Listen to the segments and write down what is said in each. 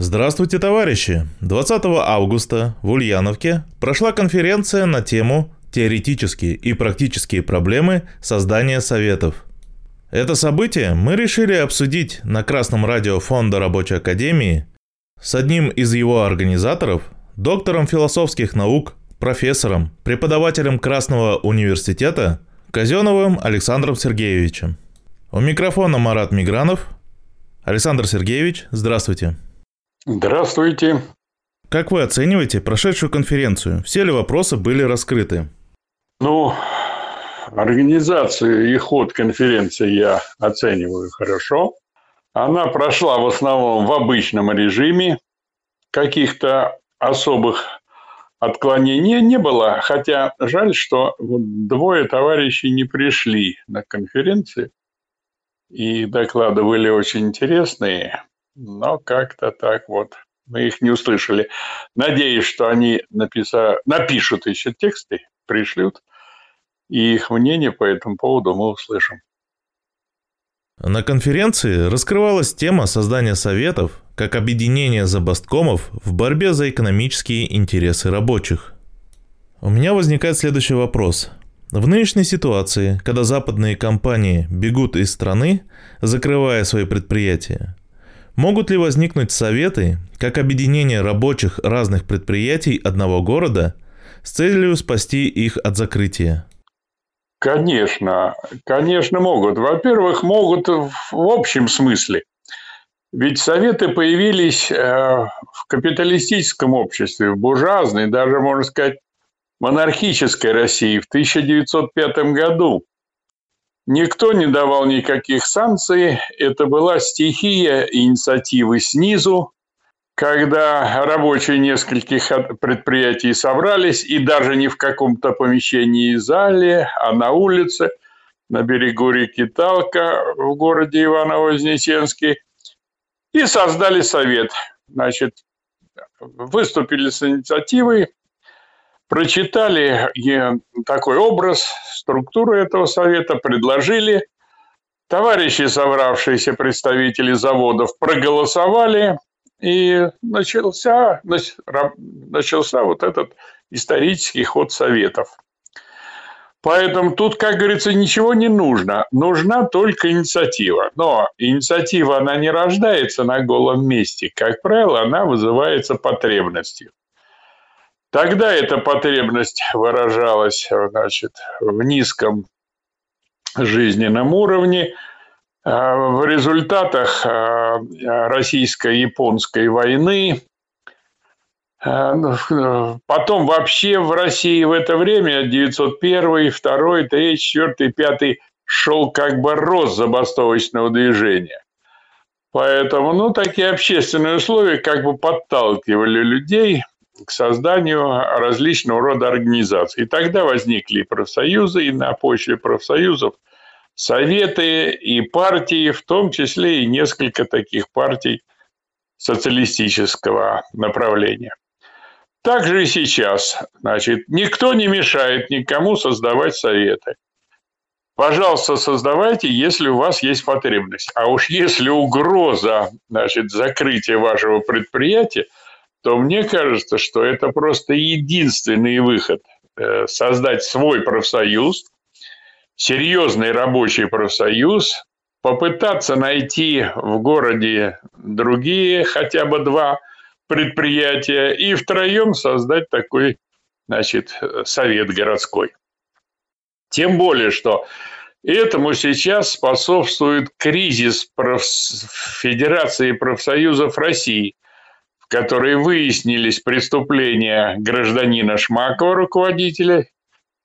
Здравствуйте, товарищи! 20 августа в Ульяновке прошла конференция на тему «Теоретические и практические проблемы создания советов». Это событие мы решили обсудить на Красном радио Фонда Рабочей Академии с одним из его организаторов, доктором философских наук, профессором, преподавателем Красного университета Казеновым Александром Сергеевичем. У микрофона Марат Мигранов. Александр Сергеевич, здравствуйте. Здравствуйте. Как вы оцениваете прошедшую конференцию? Все ли вопросы были раскрыты? Ну, организацию и ход конференции я оцениваю хорошо. Она прошла в основном в обычном режиме. Каких-то особых отклонений не было. Хотя жаль, что двое товарищей не пришли на конференцию. И доклады были очень интересные но как-то так вот мы их не услышали. Надеюсь, что они написа... напишут еще тексты, пришлют, и их мнение по этому поводу мы услышим. На конференции раскрывалась тема создания советов как объединения забасткомов в борьбе за экономические интересы рабочих. У меня возникает следующий вопрос. В нынешней ситуации, когда западные компании бегут из страны, закрывая свои предприятия, Могут ли возникнуть советы, как объединение рабочих разных предприятий одного города с целью спасти их от закрытия? Конечно, конечно могут. Во-первых, могут в общем смысле. Ведь советы появились э, в капиталистическом обществе, в буржуазной, даже, можно сказать, монархической России в 1905 году. Никто не давал никаких санкций. Это была стихия инициативы снизу, когда рабочие нескольких предприятий собрались, и даже не в каком-то помещении и зале, а на улице, на берегу реки Талка в городе Иваново-Вознесенский, и создали совет. Значит, выступили с инициативой, прочитали такой образ, структуру этого совета, предложили. Товарищи, собравшиеся представители заводов, проголосовали, и начался, начался вот этот исторический ход советов. Поэтому тут, как говорится, ничего не нужно. Нужна только инициатива. Но инициатива, она не рождается на голом месте. Как правило, она вызывается потребностью. Тогда эта потребность выражалась значит, в низком жизненном уровне. А, в результатах а, российско-японской войны а, ну, Потом вообще в России в это время 901, 2, 3, 4, 5 шел как бы рост забастовочного движения. Поэтому, ну, такие общественные условия как бы подталкивали людей к созданию различного рода организаций. И тогда возникли профсоюзы, и на почве профсоюзов советы и партии, в том числе и несколько таких партий социалистического направления. Также и сейчас. Значит, никто не мешает никому создавать советы. Пожалуйста, создавайте, если у вас есть потребность. А уж если угроза значит, закрытия вашего предприятия – то мне кажется, что это просто единственный выход э, создать свой профсоюз, серьезный рабочий профсоюз, попытаться найти в городе другие хотя бы два предприятия и втроем создать такой значит, совет городской. Тем более, что этому сейчас способствует кризис проф... Федерации профсоюзов России – которой выяснились преступления гражданина Шмакова, руководителя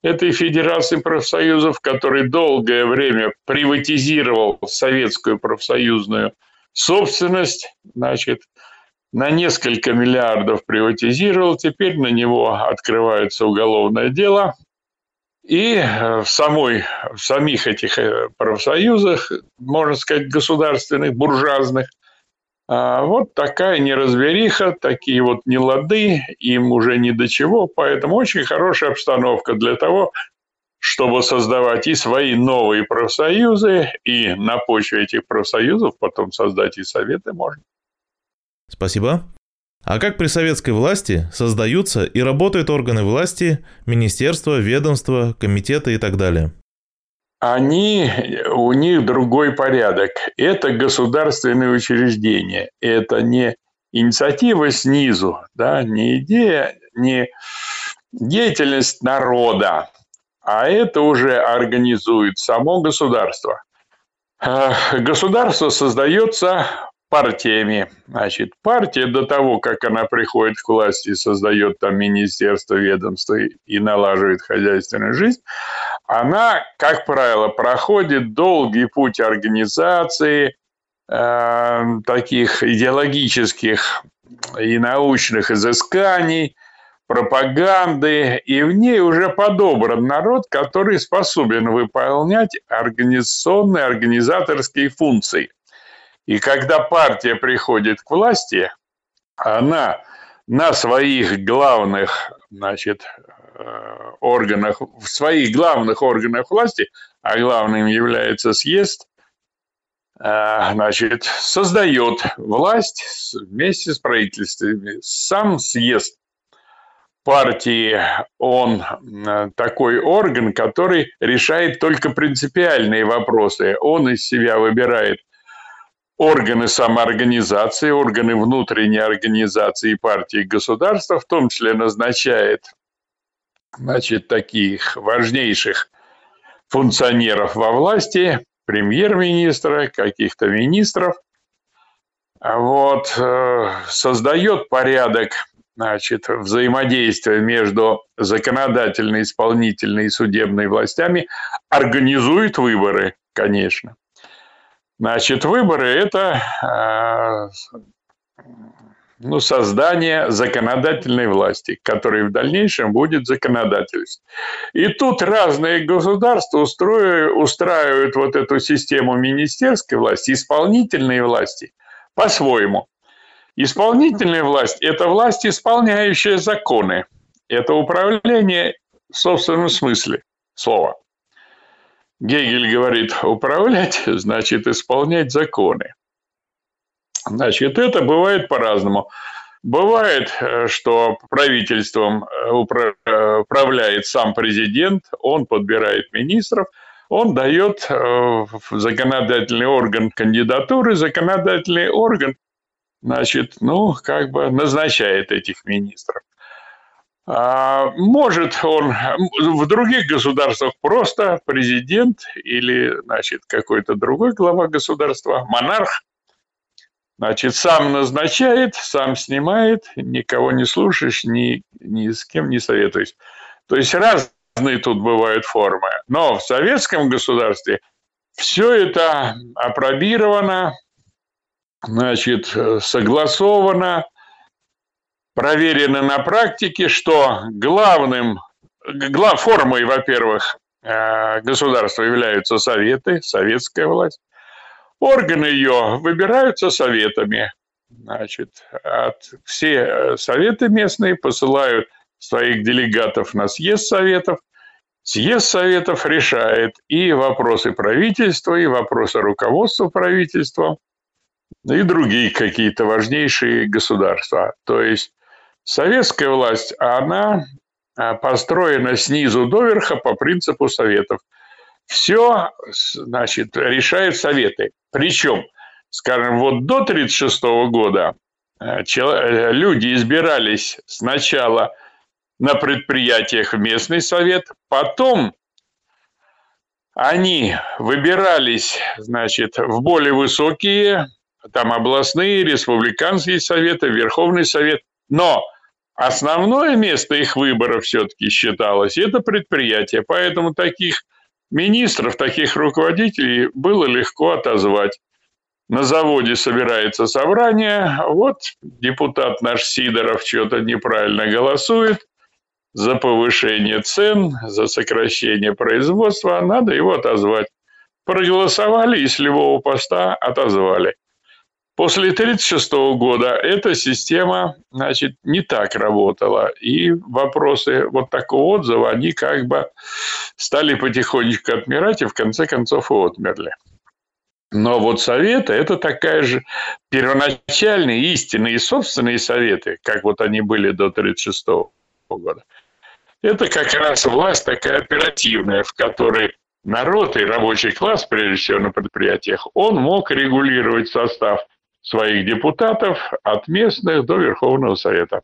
этой Федерации профсоюзов, который долгое время приватизировал советскую профсоюзную собственность, значит, на несколько миллиардов приватизировал, теперь на него открывается уголовное дело. И в, самой, в самих этих э, профсоюзах, можно сказать, государственных, буржуазных – а вот такая неразбериха, такие вот нелады, им уже ни до чего, поэтому очень хорошая обстановка для того, чтобы создавать и свои новые профсоюзы, и на почве этих профсоюзов потом создать и советы можно. Спасибо. А как при советской власти создаются и работают органы власти, министерства, ведомства, комитеты и так далее? Они, у них другой порядок. Это государственные учреждения. Это не инициатива снизу, да, не идея, не деятельность народа, а это уже организует само государство. Государство создается партиями. Значит, партия до того, как она приходит к власти, создает там министерство, ведомство и налаживает хозяйственную жизнь, она, как правило, проходит долгий путь организации, э, таких идеологических и научных изысканий, пропаганды, и в ней уже подобран народ, который способен выполнять организационные, организаторские функции – и когда партия приходит к власти, она на своих главных значит, э, органах, в своих главных органах власти, а главным является съезд, э, значит, создает власть вместе с правительствами. Сам съезд партии, он э, такой орган, который решает только принципиальные вопросы. Он из себя выбирает – органы самоорганизации, органы внутренней организации партии государства, в том числе назначает значит, таких важнейших функционеров во власти, премьер-министра, каких-то министров, вот, э, создает порядок значит, взаимодействия между законодательной, исполнительной и судебной властями, организует выборы, конечно. Значит, выборы – это э, ну, создание законодательной власти, которая в дальнейшем будет законодательством. И тут разные государства устраивают вот эту систему министерской власти, исполнительной власти по-своему. Исполнительная власть – это власть, исполняющая законы. Это управление в собственном смысле слова. Гегель говорит, управлять значит исполнять законы. Значит, это бывает по-разному. Бывает, э, что правительством э, э, управляет сам президент, он подбирает министров, он дает в законодательный орган кандидатуры, законодательный орган, значит, ну, как бы назначает этих министров. А, может он в других государствах просто президент или, значит, какой-то другой глава государства, монарх, значит, сам назначает, сам снимает, никого не слушаешь, ни, ни с кем не советуюсь. То есть разные тут бывают формы. Но в советском государстве все это опробировано, значит, согласовано, проверено на практике, что главным, глав, формой, во-первых, э, государства являются советы, советская власть. Органы ее выбираются советами. Значит, от, все э, советы местные посылают своих делегатов на съезд советов. Съезд советов решает и вопросы правительства, и вопросы руководства правительства, и другие какие-то важнейшие государства. То есть Советская власть, она а, построена снизу доверха по принципу советов. Все, значит, решают советы. Причем, скажем, вот до 1936 года а, э, люди избирались сначала на предприятиях в местный совет, потом они выбирались, значит, в более высокие, там областные, республиканские советы, Верховный совет. Но Основное место их выбора все-таки считалось – это предприятие. Поэтому таких министров, таких руководителей было легко отозвать. На заводе собирается собрание, вот депутат наш Сидоров что-то неправильно голосует за повышение цен, за сокращение производства, надо его отозвать. Проголосовали и с любого поста отозвали. После 1936 года эта система значит, не так работала. И вопросы вот такого отзыва, они как бы стали потихонечку отмирать и в конце концов и отмерли. Но вот советы – это такая же первоначальные, истинные, собственные советы, как вот они были до 1936 года. Это как раз власть такая оперативная, в которой народ и рабочий класс, прежде всего на предприятиях, он мог регулировать состав своих депутатов от местных до Верховного Совета.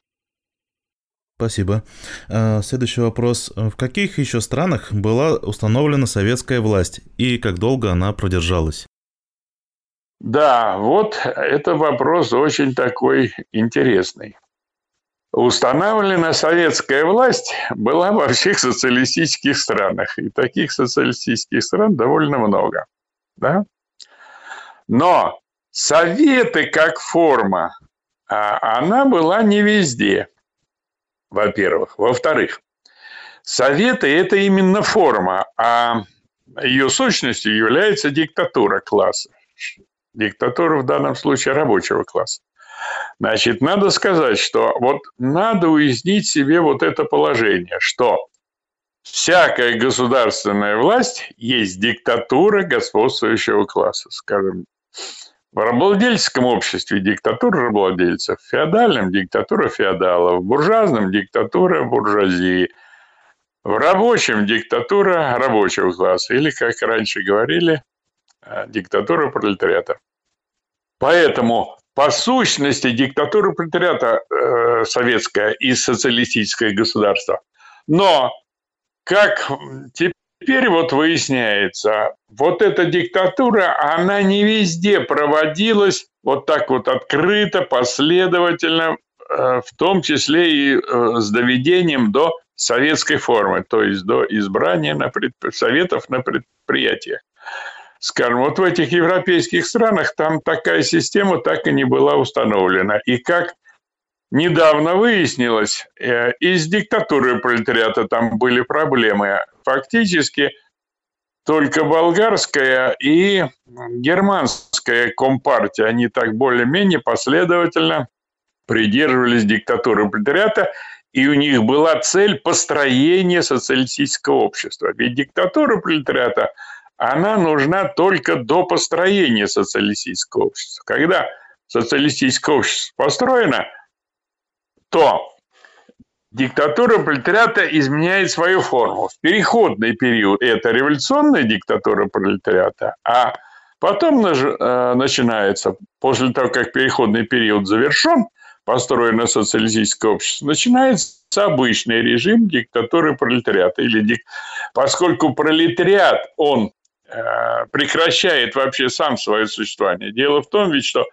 Спасибо. А, следующий вопрос. В каких еще странах была установлена советская власть и как долго она продержалась? Да, вот это вопрос очень такой интересный. Установлена советская власть была во всех социалистических странах. И таких социалистических стран довольно много. Да? Но советы как форма, а она была не везде, во-первых. Во-вторых, советы – это именно форма, а ее сущностью является диктатура класса. Диктатура в данном случае рабочего класса. Значит, надо сказать, что вот надо уяснить себе вот это положение, что всякая государственная власть есть диктатура господствующего класса, скажем. В рабовладельческом обществе диктатура рабовладельцев, в феодальном диктатура феодалов, в буржуазном диктатура буржуазии, в рабочем диктатура рабочего класса, или, как раньше говорили, э, диктатура пролетариата. Поэтому по сущности диктатура пролетариата э, советское и социалистическое государство. Но, как теперь вот выясняется, вот эта диктатура, она не везде проводилась вот так вот открыто, последовательно, э, в том числе и э, с доведением до советской формы, то есть до избрания на предп... советов на предприятиях скажем, вот в этих европейских странах там такая система так и не была установлена. И как недавно выяснилось, э, из диктатуры пролетариата там были проблемы. Фактически только болгарская и германская компартия, они так более-менее последовательно придерживались диктатуры пролетариата, и у них была цель построения социалистического общества. Ведь диктатура пролетариата – она нужна только до построения социалистического общества. Когда социалистическое общество построено, то диктатура пролетариата изменяет свою форму. В переходный период это революционная диктатура пролетариата, а потом э, начинается, после того, как переходный период завершен, построено социалистическое общество, начинается обычный режим диктатуры пролетариата. Или Поскольку пролетариат, он Э, прекращает вообще сам свое существование. Дело в том ведь, что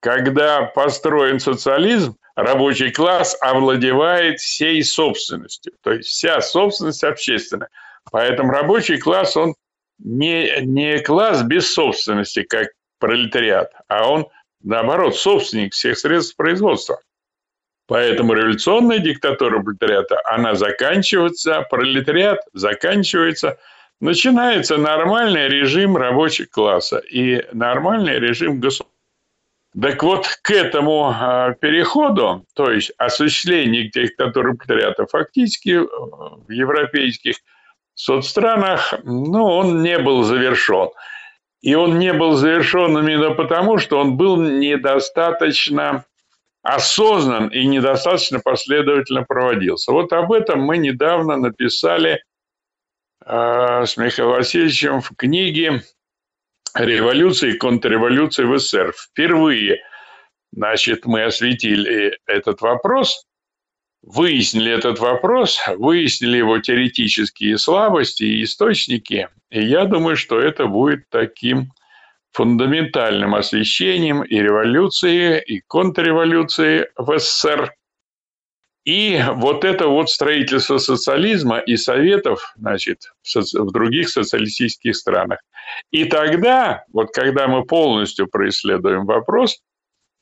когда построен социализм, рабочий класс овладевает всей собственностью. То есть вся собственность общественная. Поэтому рабочий класс, он не, не класс без собственности, как пролетариат, а он, наоборот, собственник всех средств производства. Поэтому революционная диктатура пролетариата, она заканчивается, пролетариат заканчивается – начинается нормальный режим рабочего класса и нормальный режим государства. Так вот, к этому а, переходу, то есть осуществлению диктатуры пролетариата, фактически э, в европейских соцстранах, ну, он не был завершен. И он не был завершен именно потому, что он был недостаточно осознан и недостаточно последовательно проводился. Вот об этом мы недавно написали Э, с Михаилом Васильевичем в книге «Революция и контрреволюция в СССР». Впервые значит, мы осветили этот вопрос, выяснили этот вопрос, выяснили его теоретические слабости и источники. И я думаю, что это будет таким фундаментальным освещением и революции, и контрреволюции в СССР – и вот это вот строительство социализма и советов, значит, в других социалистических странах. И тогда, вот когда мы полностью происследуем вопрос,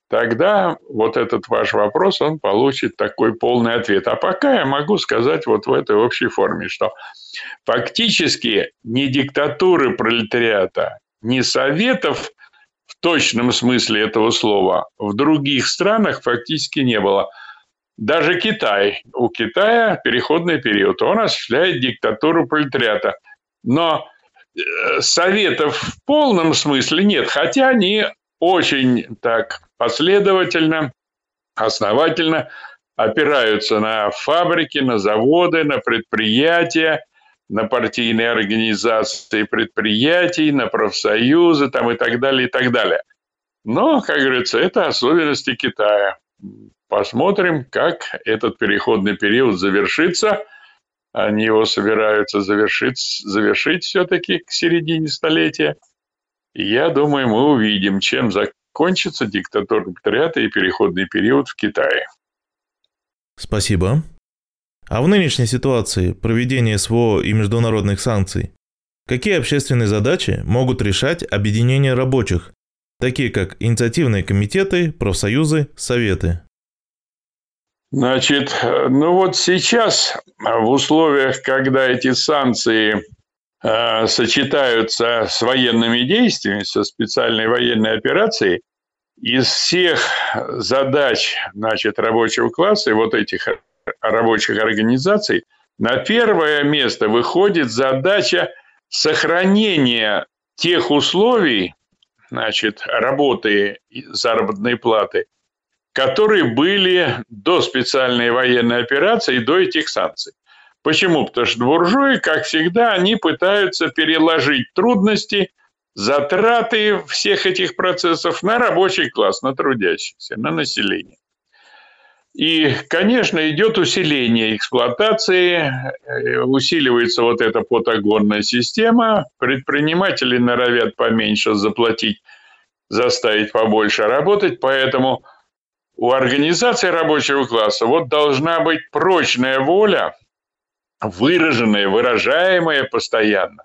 тогда вот этот ваш вопрос, он получит такой полный ответ. А пока я могу сказать вот в этой общей форме, что фактически ни диктатуры пролетариата, ни советов в точном смысле этого слова в других странах фактически не было – даже Китай. У Китая переходный период. Он осуществляет диктатуру пролетариата. Но э, советов в полном смысле нет, хотя они очень так последовательно, основательно опираются на фабрики, на заводы, на предприятия, на партийные организации предприятий, на профсоюзы там и так далее, и так далее. Но, как говорится, это особенности Китая. Посмотрим, как этот переходный период завершится. Они его собираются завершить, завершить все-таки к середине столетия. Я думаю, мы увидим, чем закончится диктатура и переходный период в Китае. Спасибо. А в нынешней ситуации проведения СВО и международных санкций какие общественные задачи могут решать объединения рабочих, такие как инициативные комитеты, профсоюзы, советы? Значит, ну вот сейчас в условиях, когда эти санкции э, сочетаются с военными действиями, со специальной военной операцией, из всех задач значит, рабочего класса и вот этих рабочих организаций на первое место выходит задача сохранения тех условий, значит, работы и заработной платы, которые были до специальной военной операции, до этих санкций. Почему? Потому что буржуи, как всегда, они пытаются переложить трудности, затраты всех этих процессов на рабочий класс, на трудящихся, на население. И, конечно, идет усиление эксплуатации, э, усиливается вот эта патагонная система, предприниматели норовят поменьше заплатить, заставить побольше работать, поэтому у организации рабочего класса вот должна быть прочная воля, выраженная, выражаемая постоянно,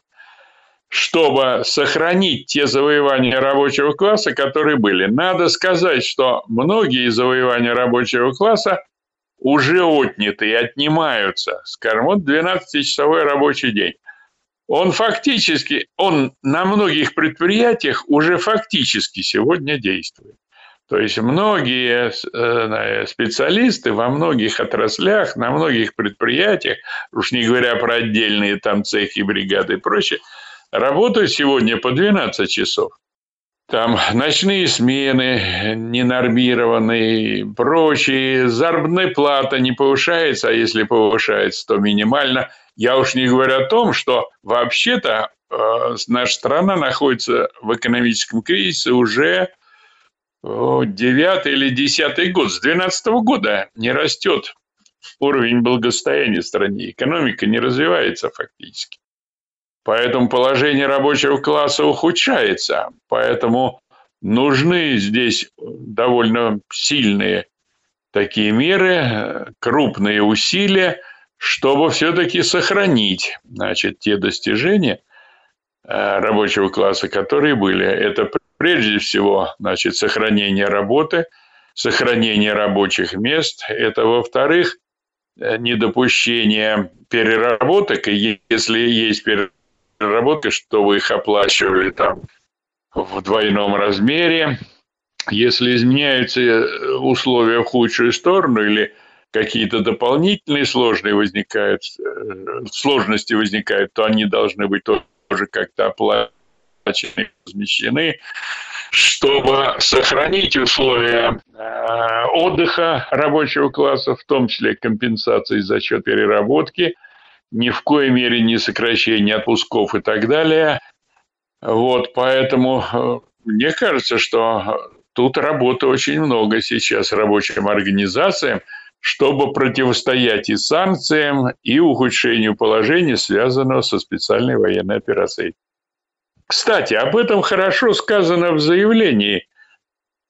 чтобы сохранить те завоевания рабочего класса, которые были. Надо сказать, что многие завоевания рабочего класса уже отняты и отнимаются. Скажем, вот 12-часовой рабочий день. Он фактически, он на многих предприятиях уже фактически сегодня действует. То есть многие э, специалисты во многих отраслях, на многих предприятиях, уж не говоря про отдельные там цехи, бригады и прочее, Работают сегодня по 12 часов. Там ночные смены ненормированные, прочие, заработная плата не повышается, а если повышается, то минимально. Я уж не говорю о том, что вообще-то э, наша страна находится в экономическом кризисе уже девятый или десятый год. С 2012 года не растет уровень благосостояния в стране. Экономика не развивается фактически. Поэтому положение рабочего класса ухудшается. Поэтому нужны здесь довольно сильные такие меры, крупные усилия, чтобы все-таки сохранить значит, те достижения э, рабочего класса, которые были. Это прежде всего значит, сохранение работы, сохранение рабочих мест. Это, во-вторых, э, недопущение переработок. И если есть переработки, что вы их оплачивали там в двойном размере. Если изменяются э, условия в худшую сторону или какие-то дополнительные сложные возникают, э, сложности возникают, то они должны быть тоже как-то оплачены, размещены, чтобы сохранить условия э, отдыха рабочего класса, в том числе компенсации за счет переработки – ни в коей мере не сокращение отпусков и так далее. Вот, поэтому э, мне кажется, что тут работы очень много сейчас рабочим организациям, чтобы противостоять и санкциям, и ухудшению положения, связанного со специальной военной операцией. Кстати, об этом хорошо сказано в заявлении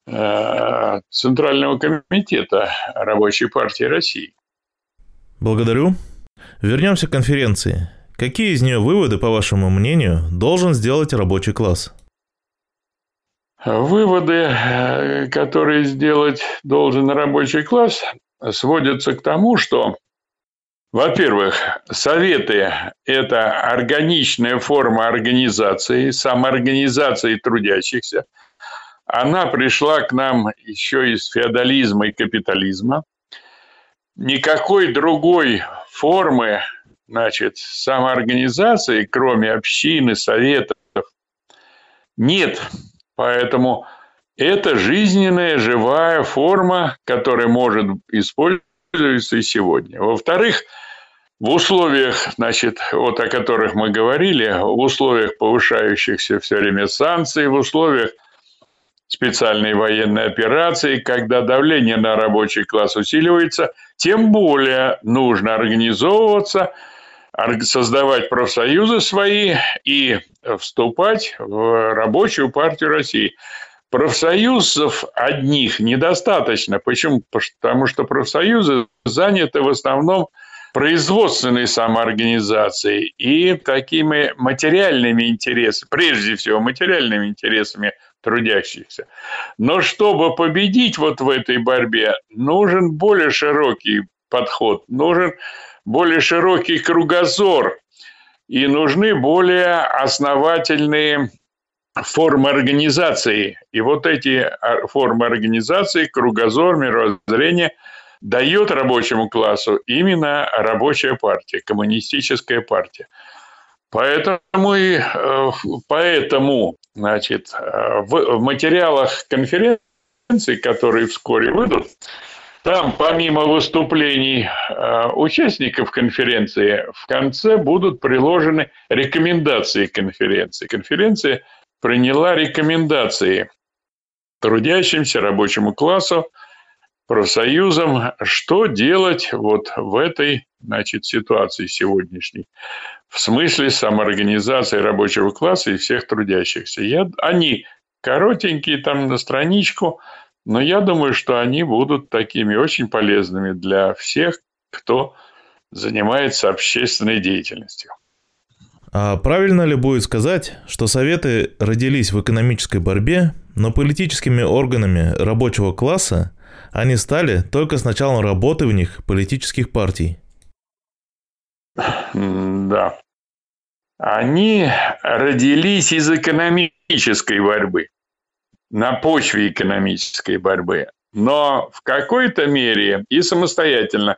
э, Центрального комитета Рабочей партии России. Благодарю. Вернемся к конференции. Какие из нее выводы, по вашему мнению, должен сделать рабочий класс? Выводы, э, которые сделать должен рабочий класс, сводятся к тому, что, во-первых, советы – это органичная форма организации, самоорганизации трудящихся. Она пришла к нам еще из феодализма и капитализма. Никакой другой формы значит, самоорганизации, кроме общины, советов, нет. Поэтому это жизненная, живая форма, которая может использоваться и сегодня. Во-вторых, в условиях, значит, вот о которых мы говорили, в условиях повышающихся все время санкций, в условиях специальной военной операции, когда давление на рабочий класс усиливается, тем более нужно организовываться, создавать профсоюзы свои и вступать в рабочую партию России. Профсоюзов одних недостаточно. Почему? Потому что профсоюзы заняты в основном производственной самоорганизацией и такими материальными интересами, прежде всего материальными интересами трудящихся. Но чтобы победить вот в этой борьбе, нужен более широкий подход, нужен более широкий кругозор и нужны более основательные формы организации. И вот эти а, формы организации, кругозор, мировоззрение дает рабочему классу именно рабочая партия, коммунистическая партия. Поэтому, и, э, поэтому значит, э, в, материалах конференции, которые вскоре выйдут, там помимо выступлений э, участников конференции в конце будут приложены рекомендации конференции. Конференция приняла рекомендации трудящимся рабочему классу профсоюзам, что делать вот в этой значит, ситуации сегодняшней, в смысле самоорганизации рабочего класса и всех трудящихся. Я, они коротенькие там на страничку, но я думаю, что они будут такими очень полезными для всех, кто занимается общественной деятельностью. А правильно ли будет сказать, что Советы родились в экономической борьбе, но политическими органами рабочего класса они стали только с началом работы в них политических партий. Да. Они родились из экономической борьбы, на почве экономической борьбы, но в какой-то мере и самостоятельно.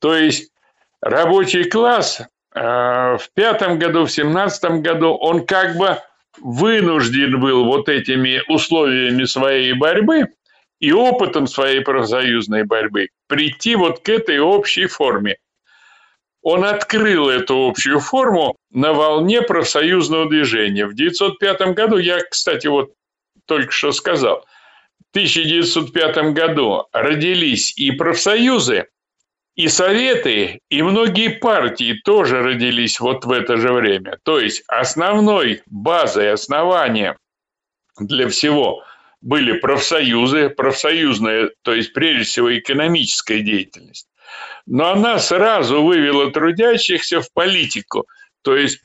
То есть рабочий класс э, в пятом году, в семнадцатом году, он как бы вынужден был вот этими условиями своей борьбы и опытом своей профсоюзной борьбы прийти вот к этой общей форме. Он открыл эту общую форму на волне профсоюзного движения. В 1905 году, я, кстати, вот только что сказал, в 1905 году родились и профсоюзы, и советы, и многие партии тоже родились вот в это же время. То есть основной базой, основанием для всего – были профсоюзы, профсоюзная, то есть прежде всего экономическая деятельность. Но она сразу вывела трудящихся в политику. То есть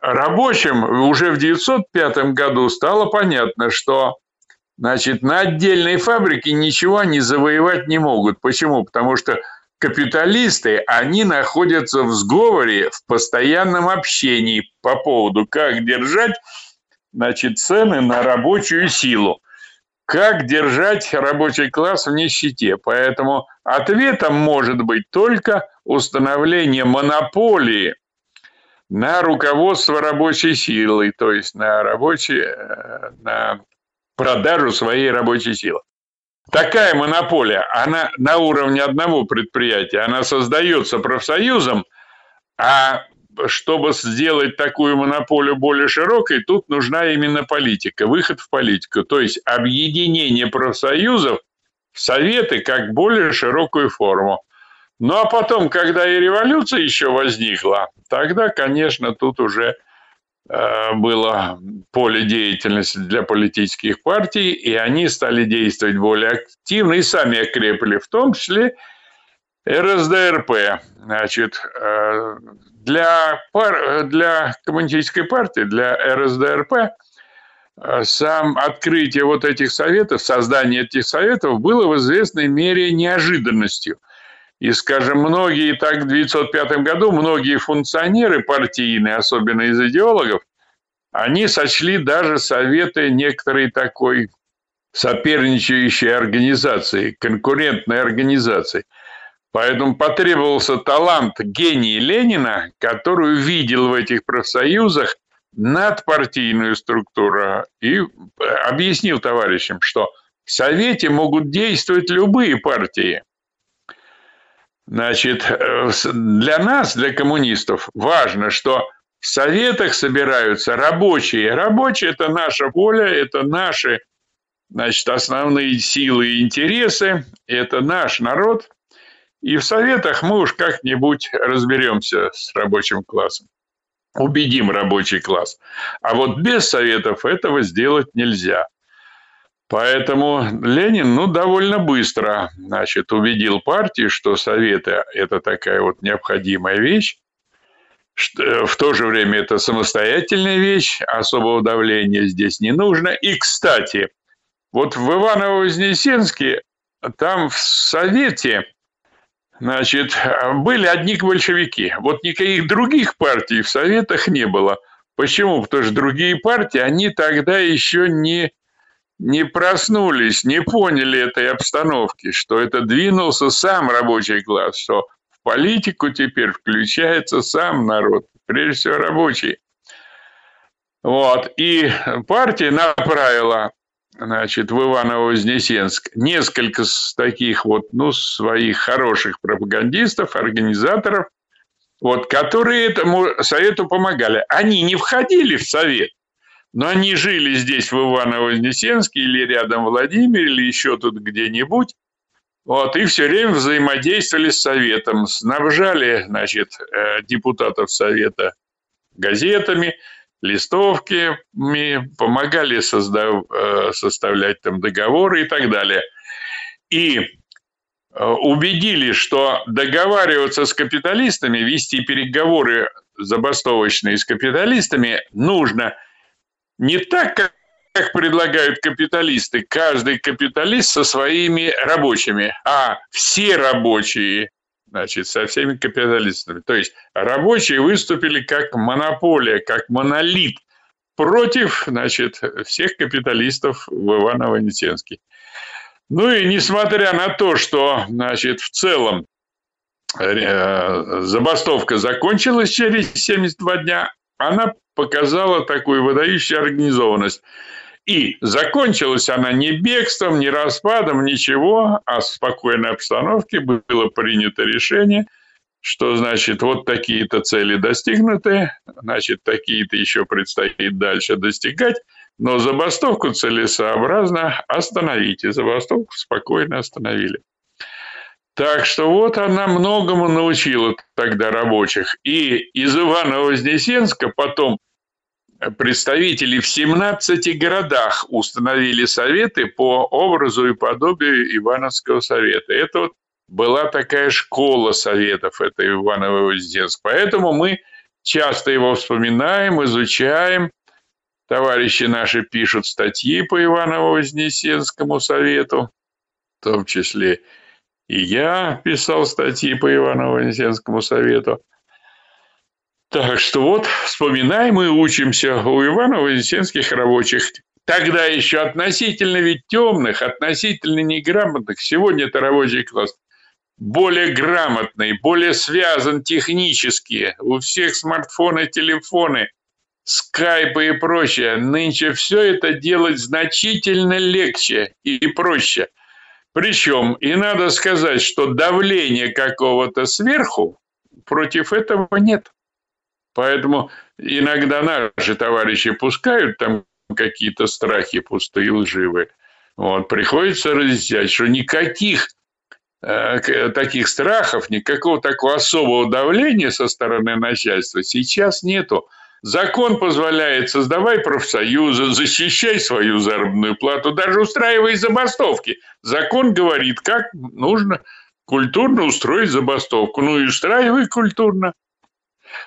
рабочим уже в 1905 году стало понятно, что значит, на отдельной фабрике ничего они завоевать не могут. Почему? Потому что капиталисты, они находятся в сговоре, в постоянном общении по поводу, как держать значит, цены на рабочую силу как держать рабочий класс в нищете. Поэтому ответом может быть только установление монополии на руководство рабочей силой, то есть на, рабочий, э, на продажу своей рабочей силы. Такая монополия, она на уровне одного предприятия, она создается профсоюзом, а чтобы сделать такую монополию более широкой, тут нужна именно политика, выход в политику. То есть объединение профсоюзов в советы как более широкую форму. Ну а потом, когда и революция еще возникла, тогда, конечно, тут уже э, было поле деятельности для политических партий, и они стали действовать более активно и сами окрепли, в том числе РСДРП. Значит, э, для, пар, для коммунистической партии, для РСДРП, э, сам открытие вот этих советов, создание этих советов было в известной мере неожиданностью. И, скажем, многие так в 1905 году, многие функционеры партийные, особенно из идеологов, они сочли даже советы некоторой такой соперничающей организации, конкурентной организации – Поэтому потребовался талант гений Ленина, который увидел в этих профсоюзах надпартийную структуру и объяснил товарищам, что в Совете могут действовать любые партии. Значит, э, для нас, для коммунистов, важно, что в Советах собираются рабочие. Рабочие – это наша воля, это наши значит, основные силы и интересы, это наш народ. И в Советах мы уж как-нибудь разберемся с рабочим классом убедим рабочий класс. А вот без советов этого сделать нельзя. Поэтому Ленин, ну, довольно быстро, значит, убедил партии, что советы – это такая вот необходимая вещь. В то же время это самостоятельная вещь, особого давления здесь не нужно. И, кстати, вот в Иваново-Вознесенске, там в Совете значит, были одни большевики. Вот никаких других партий в Советах не было. Почему? Потому что другие партии, они тогда еще не, не проснулись, не поняли этой обстановки, что это двинулся сам рабочий класс, что в политику теперь включается сам народ, прежде всего рабочий. Вот. И партия направила значит, в Иваново-Вознесенск. Несколько таких вот, ну, своих хороших пропагандистов, организаторов, вот, которые этому совету помогали. Они не входили в совет, но они жили здесь, в Иваново-Вознесенске, или рядом в Владимире, или еще тут где-нибудь, вот, и все время взаимодействовали с Советом, снабжали, значит, э, депутатов Совета газетами, листовки, помогали создав, э, составлять там договоры и так далее. И э, убедили, что договариваться с капиталистами, вести переговоры забастовочные с капиталистами нужно не так, как как предлагают капиталисты, каждый капиталист со своими рабочими, а все рабочие значит, со всеми капиталистами. То есть рабочие выступили как монополия, как монолит против, значит, всех капиталистов в Иваново-Вознесенске. Ну и несмотря на то, что, значит, в целом э, забастовка закончилась через 72 дня, она показала такую выдающую организованность. И закончилась она не бегством, не распадом, ничего, а в спокойной обстановке было принято решение, что, значит, вот такие-то цели достигнуты, значит, такие-то еще предстоит дальше достигать, но забастовку целесообразно остановить. И забастовку спокойно остановили. Так что вот она многому научила тогда рабочих. И из Иваново-Вознесенска потом – представители в 17 городах установили советы по образу и подобию Ивановского совета. Это вот была такая школа советов, это Иваново-Вознесенск. Поэтому мы часто его вспоминаем, изучаем. Товарищи наши пишут статьи по Иваново-Вознесенскому совету, в том числе и я писал статьи по Иваново-Вознесенскому совету. Так что вот вспоминаем и учимся у Иваново-Вознесенских рабочих. Тогда еще относительно ведь темных, относительно неграмотных. Сегодня это рабочий класс более грамотный, более связан технически. У всех смартфоны, телефоны, скайпы и прочее. Нынче все это делать значительно легче и проще. Причем, и надо сказать, что давления какого-то сверху против этого нет. Поэтому иногда наши товарищи пускают там какие-то страхи пустые, лживые. Вот, приходится разъяснять, что никаких э, таких страхов, никакого такого особого давления со стороны начальства сейчас нету. Закон позволяет создавай профсоюзы, защищай свою заработную плату, даже устраивай забастовки. Закон говорит, как нужно культурно устроить забастовку. Ну и устраивай культурно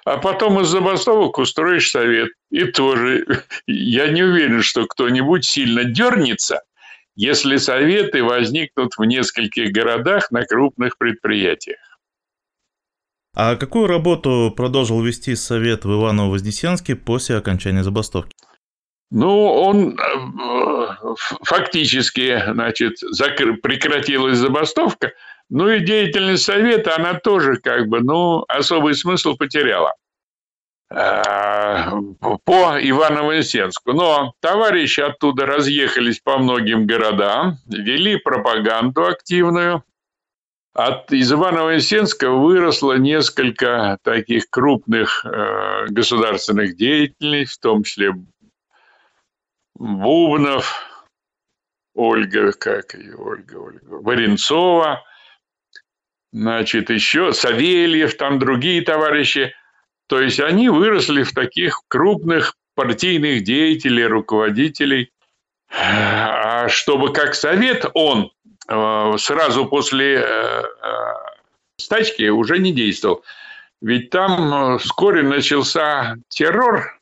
а потом из забастовок устроишь совет. И тоже я не уверен, что кто-нибудь сильно дернется, если советы возникнут в нескольких городах на крупных предприятиях. А какую работу продолжил вести Совет в Иваново-Вознесенске после окончания забастовки? Ну, он фактически, значит, закр... прекратилась забастовка, ну и деятельность Совета, она тоже как бы, ну, особый смысл потеряла по Ивано-Вознесенску. Но товарищи оттуда разъехались по многим городам, вели пропаганду активную. От, из Ивано-Вознесенска выросло несколько таких крупных э, государственных деятелей, в том числе Бубнов, Ольга, как ее, Ольга, Ольга, Варенцова, значит, еще Савельев, там другие товарищи – то есть они выросли в таких крупных партийных деятелей, руководителей. А чтобы как совет он э, сразу после э, э, стачки уже не действовал. Ведь там вскоре начался террор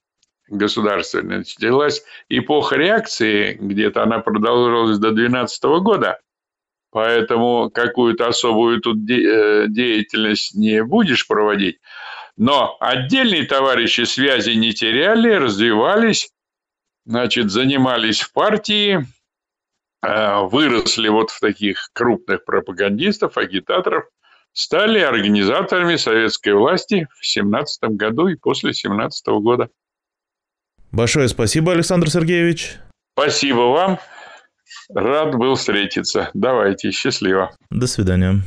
государственный, началась эпоха реакции, где-то она продолжалась до 2012 года. Поэтому какую-то особую тут деятельность не будешь проводить. Но отдельные товарищи связи не теряли, развивались, значит, занимались в партии, э, выросли вот в таких крупных пропагандистов, агитаторов, стали организаторами советской власти в 17 году и после 17 года. Большое спасибо, Александр Сергеевич. Спасибо вам. Рад был встретиться. Давайте, счастливо. До свидания.